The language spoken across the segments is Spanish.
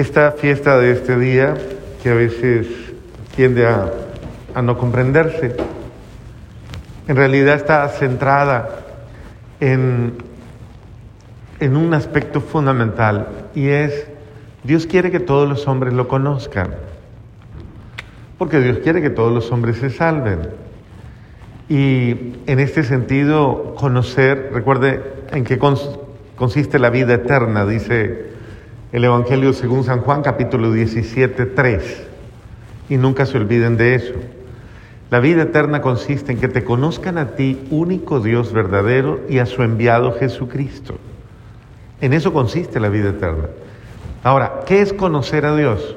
esta fiesta de este día que a veces tiende a, no comprenderse. En realidad está centrada en, en un aspecto fundamental y es Dios quiere que todos los hombres lo conozcan, porque Dios quiere que todos los hombres se salven. Y en este sentido, conocer, recuerde en qué consiste la vida eterna, dice el Evangelio según San Juan capítulo 17, 3. Y nunca se olviden de eso. La vida eterna consiste en que te conozcan a ti, único Dios verdadero, y a su enviado Jesucristo. En eso consiste la vida eterna. Ahora, ¿qué es conocer a Dios?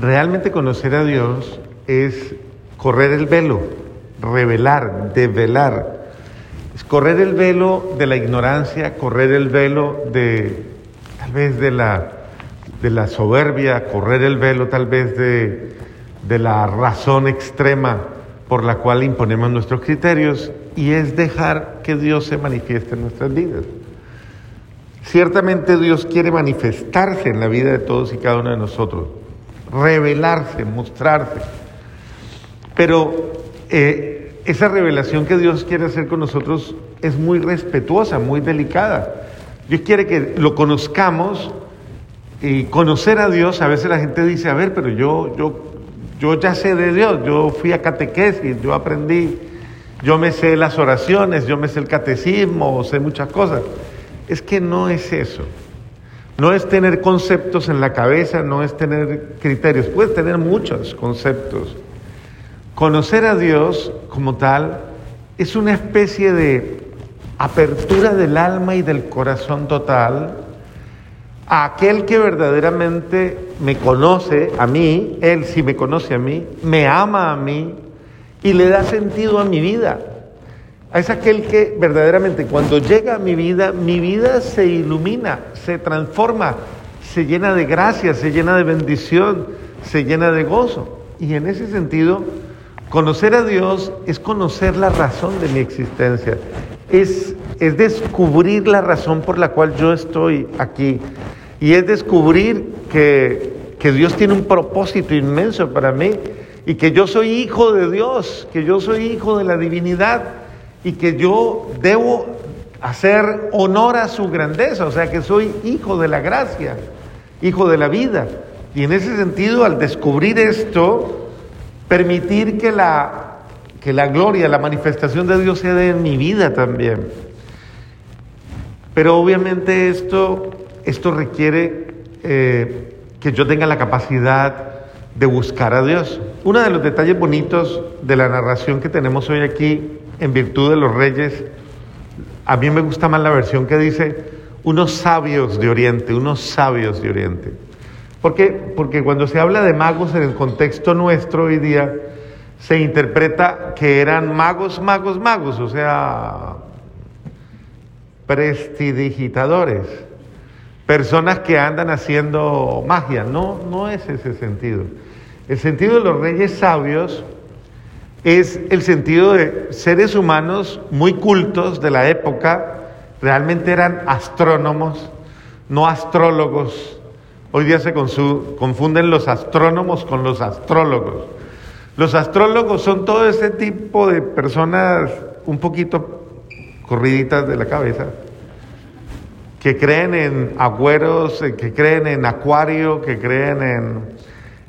Realmente conocer a Dios es correr el velo, revelar, develar. Es correr el velo de la ignorancia, correr el velo de vez de la, de la soberbia, correr el velo tal vez de, de la razón extrema por la cual imponemos nuestros criterios y es dejar que Dios se manifieste en nuestras vidas. Ciertamente Dios quiere manifestarse en la vida de todos y cada uno de nosotros, revelarse, mostrarse. Pero eh, esa revelación que Dios quiere hacer con nosotros es muy respetuosa, muy delicada. Dios quiere que lo conozcamos y conocer a Dios, a veces la gente dice, a ver, pero yo, yo, yo ya sé de Dios, yo fui a catequesis, yo aprendí, yo me sé las oraciones, yo me sé el catecismo, sé muchas cosas. Es que no es eso. No es tener conceptos en la cabeza, no es tener criterios. Puedes tener muchos conceptos. Conocer a Dios como tal es una especie de apertura del alma y del corazón total a aquel que verdaderamente me conoce a mí, Él sí me conoce a mí, me ama a mí y le da sentido a mi vida. Es aquel que verdaderamente cuando llega a mi vida, mi vida se ilumina, se transforma, se llena de gracia, se llena de bendición, se llena de gozo. Y en ese sentido, conocer a Dios es conocer la razón de mi existencia, es, es descubrir la razón por la cual yo estoy aquí y es descubrir que, que Dios tiene un propósito inmenso para mí y que yo soy hijo de Dios, que yo soy hijo de la divinidad y que yo debo hacer honor a su grandeza, o sea que soy hijo de la gracia, hijo de la vida. Y en ese sentido, al descubrir esto, permitir que la, que la gloria, la manifestación de Dios se dé en mi vida también. Pero obviamente esto, esto requiere eh, que yo tenga la capacidad de buscar a Dios. Uno de los detalles bonitos de la narración que tenemos hoy aquí en virtud de los reyes, a mí me gusta más la versión que dice unos sabios de Oriente, unos sabios de Oriente. ¿Por qué? Porque cuando se habla de magos en el contexto nuestro hoy día, se interpreta que eran magos, magos, magos, o sea, prestidigitadores, personas que andan haciendo magia. No, no es ese sentido. El sentido de los reyes sabios es el sentido de seres humanos muy cultos de la época, realmente eran astrónomos, no astrólogos. Hoy día se confunden los astrónomos con los astrólogos. Los astrólogos son todo ese tipo de personas un poquito corriditas de la cabeza, que creen en agüeros, que creen en acuario, que creen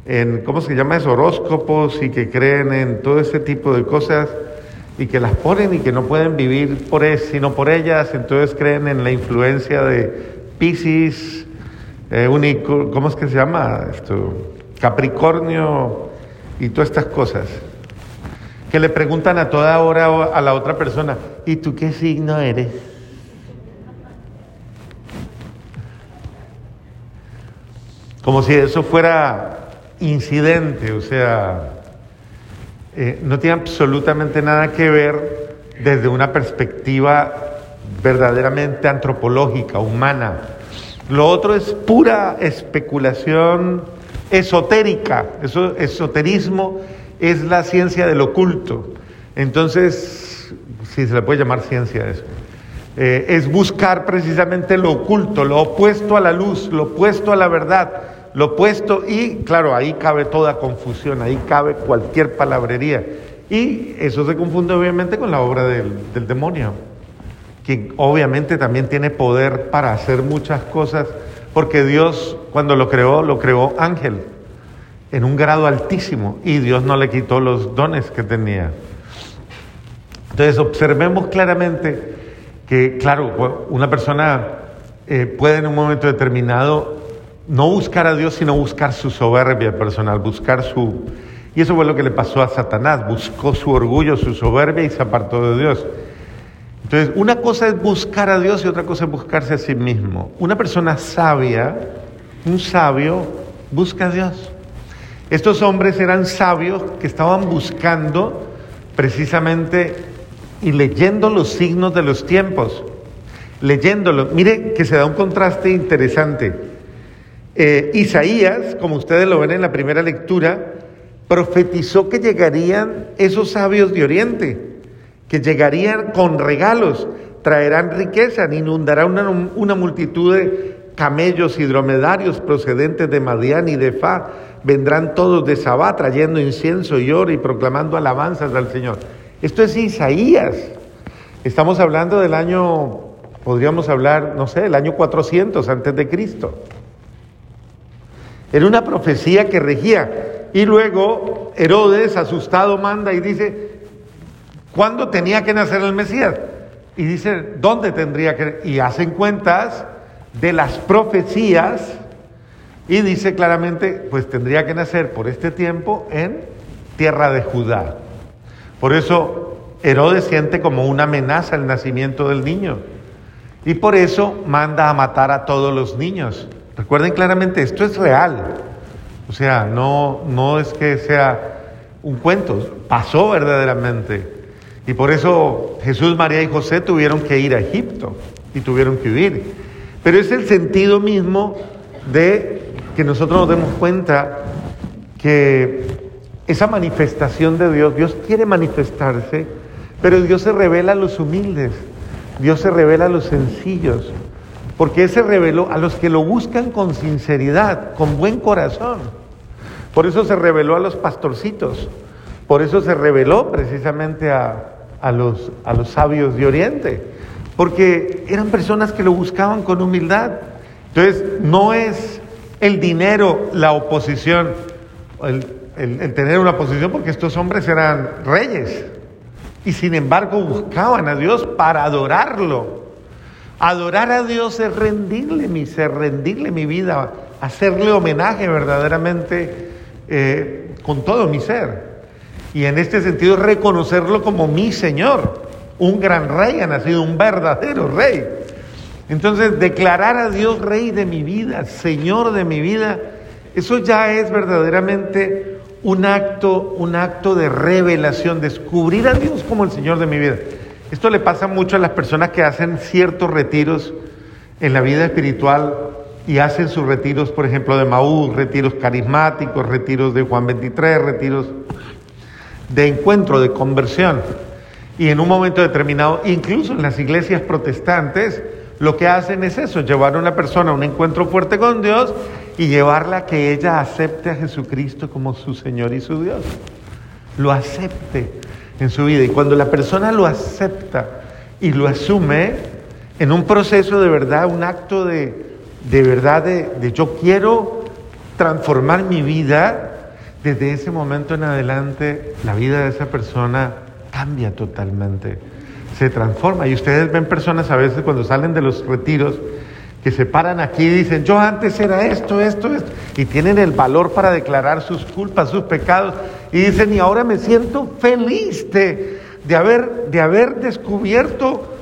en ¿cómo se llama eso? Horóscopos y que creen en todo ese tipo de cosas y que las ponen y que no pueden vivir por eso, sino por ellas, entonces creen en la influencia de Pisces, eh, ¿cómo es que se llama esto? Capricornio y todas estas cosas. Que le preguntan a toda hora a la otra persona, ¿y tú qué signo eres? Como si eso fuera incidente, o sea, eh, no tiene absolutamente nada que ver desde una perspectiva verdaderamente antropológica, humana. Lo otro es pura especulación esotérica, eso esoterismo es la ciencia del oculto. Entonces, si se le puede llamar ciencia eh, es buscar precisamente lo oculto, lo opuesto a la luz, lo opuesto a la verdad, lo opuesto y claro, ahí cabe toda confusión, ahí cabe cualquier palabrería. Y eso se confunde obviamente con la obra del, del demonio, quien obviamente también tiene poder para hacer muchas cosas, porque Dios cuando lo creó, lo creó ángel en un grado altísimo y Dios no le quitó los dones que tenía. Entonces observemos claramente que, claro, una persona eh, puede en un momento determinado no buscar a Dios, sino buscar su soberbia personal, buscar su... Y eso fue lo que le pasó a Satanás, buscó su orgullo, su soberbia y se apartó de Dios. Entonces, una cosa es buscar a Dios y otra cosa es buscarse a sí mismo. Una persona sabia, un sabio, busca a Dios. Estos hombres eran sabios que estaban buscando precisamente y leyendo los signos de los tiempos, leyéndolo. Mire que se da un contraste interesante. Eh, Isaías, como ustedes lo ven en la primera lectura, profetizó que llegarían esos sabios de Oriente, que llegarían con regalos, traerán riqueza, inundará una, una multitud de camellos y dromedarios procedentes de Madián y de Fa, vendrán todos de Sabá trayendo incienso y oro y proclamando alabanzas al Señor. Esto es Isaías. Estamos hablando del año, podríamos hablar, no sé, el año 400 antes de Cristo. Era una profecía que regía. Y luego Herodes, asustado, manda y dice, ¿cuándo tenía que nacer el Mesías? Y dice, ¿dónde tendría que? Y hacen cuentas de las profecías y dice claramente, pues tendría que nacer por este tiempo en tierra de Judá. Por eso Herodes siente como una amenaza el nacimiento del niño. Y por eso manda a matar a todos los niños. Recuerden claramente, esto es real. O sea, no, no es que sea un cuento, pasó verdaderamente. Y por eso Jesús, María y José tuvieron que ir a Egipto y tuvieron que huir. Pero es el sentido mismo de que nosotros nos demos cuenta que esa manifestación de Dios, Dios quiere manifestarse, pero Dios se revela a los humildes, Dios se revela a los sencillos, porque Él se reveló a los que lo buscan con sinceridad, con buen corazón. Por eso se reveló a los pastorcitos, por eso se reveló precisamente a, a, los, a los sabios de Oriente, porque eran personas que lo buscaban con humildad. Entonces, no es el dinero la oposición, el, el, tener una posición porque estos hombres eran reyes y sin embargo buscaban a Dios para adorarlo. Adorar a Dios es rendirle mi ser, rendirle mi vida, hacerle homenaje verdaderamente eh, con todo mi ser. Y en este sentido reconocerlo como mi Señor, un gran rey, ha nacido un verdadero rey. Entonces declarar a Dios rey de mi vida, Señor de mi vida, eso ya es verdaderamente un acto, un acto de revelación, descubrir a Dios como el Señor de mi vida. Esto le pasa mucho a las personas que hacen ciertos retiros en la vida espiritual y hacen sus retiros, por ejemplo, de Maús, retiros carismáticos, retiros de Juan 23, retiros de encuentro, de conversión. Y en un momento determinado, incluso en las iglesias protestantes, lo que hacen es eso, llevar a una persona a un encuentro fuerte con Dios y llevarla a que ella acepte a Jesucristo como su Señor y su Dios. Lo acepte en su vida. Y cuando la persona lo acepta y lo asume en un proceso de verdad, un acto de, de verdad de, de yo quiero transformar mi vida, desde ese momento en adelante la vida de esa persona cambia totalmente, se transforma. Y ustedes ven personas a veces cuando salen de los retiros, que se paran aquí y dicen, yo antes era esto, esto, esto, y tienen el valor para declarar sus culpas, sus pecados, y dicen, y ahora me siento feliz de, de, haber, de haber descubierto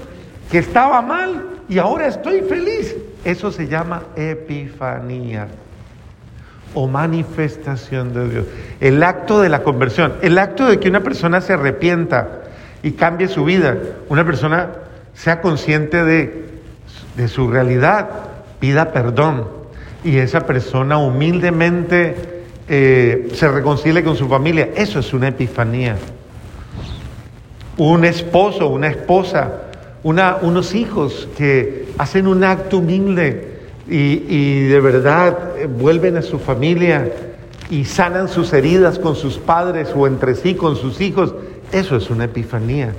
que estaba mal y ahora estoy feliz. Eso se llama epifanía o manifestación de Dios. El acto de la conversión, el acto de que una persona se arrepienta y cambie su vida, una persona sea consciente de de su realidad, pida perdón y esa persona humildemente eh, se reconcilie con su familia. Eso es una epifanía. Un esposo, una esposa, unos hijos que hacen un acto humilde y, de verdad eh, vuelven a su familia y sanan sus heridas con sus padres o entre sí con sus hijos. Eso es una epifanía.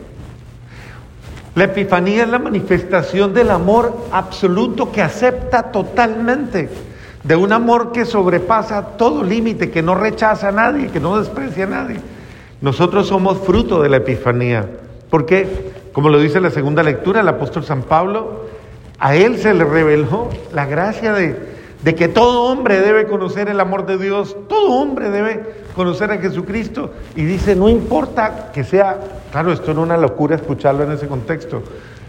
La epifanía es la manifestación del amor absoluto que acepta totalmente, de un amor que sobrepasa todo límite, que no rechaza a nadie, que no desprecia a nadie. Nosotros somos fruto de la epifanía, porque, como lo dice la segunda lectura, el apóstol San Pablo, a él se le reveló la gracia de, que todo hombre debe conocer el amor de Dios, todo hombre debe conocer a Jesucristo. Y dice, no importa que sea, claro, esto es una locura escucharlo en ese contexto,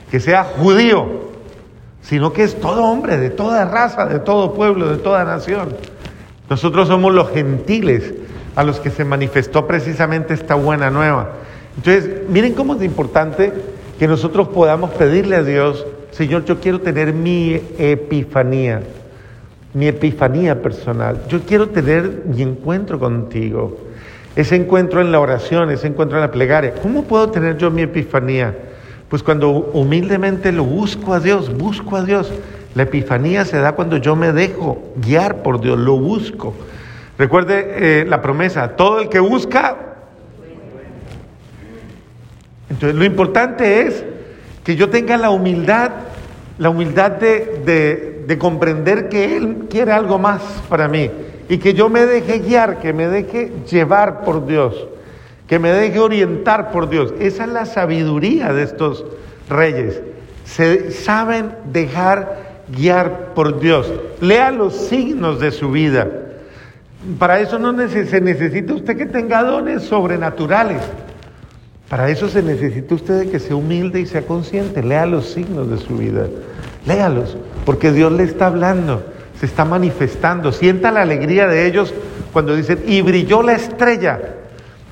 que sea judío, sino que es todo hombre, de toda raza, de todo pueblo, de toda nación. Nosotros somos los gentiles a los que se manifestó precisamente esta buena nueva. Entonces, miren cómo es importante que nosotros podamos pedirle a Dios, Señor, yo quiero tener mi epifanía mi epifanía personal. Yo quiero tener mi encuentro contigo, ese encuentro en la oración, ese encuentro en la plegaria. ¿Cómo puedo tener yo mi epifanía? Pues cuando humildemente lo busco a Dios, busco a Dios. La epifanía se da cuando yo me dejo guiar por Dios, lo busco. Recuerde eh, la promesa, todo el que busca... Entonces lo importante es que yo tenga la humildad, la humildad de de comprender que Él quiere algo más para mí y que yo me deje guiar, que me deje llevar por Dios, que me deje orientar por Dios. Esa es la sabiduría de estos reyes. Se saben dejar guiar por Dios. Lea los signos de su vida. Para eso no se necesita usted que tenga dones sobrenaturales. Para eso se necesita usted que sea humilde y sea consciente. Lea los signos de su vida. Léalos, porque Dios le está hablando, se está manifestando. Sienta la alegría de ellos cuando dicen, y brilló la estrella.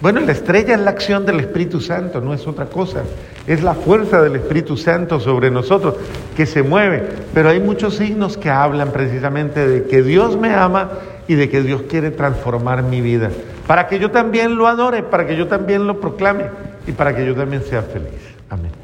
Bueno, la estrella es la acción del Espíritu Santo, no es otra cosa. Es la fuerza del Espíritu Santo sobre nosotros que se mueve. Pero hay muchos signos que hablan precisamente de que Dios me ama y de que Dios quiere transformar mi vida. Para que yo también lo adore, para que yo también lo proclame y para que yo también sea feliz. Amén.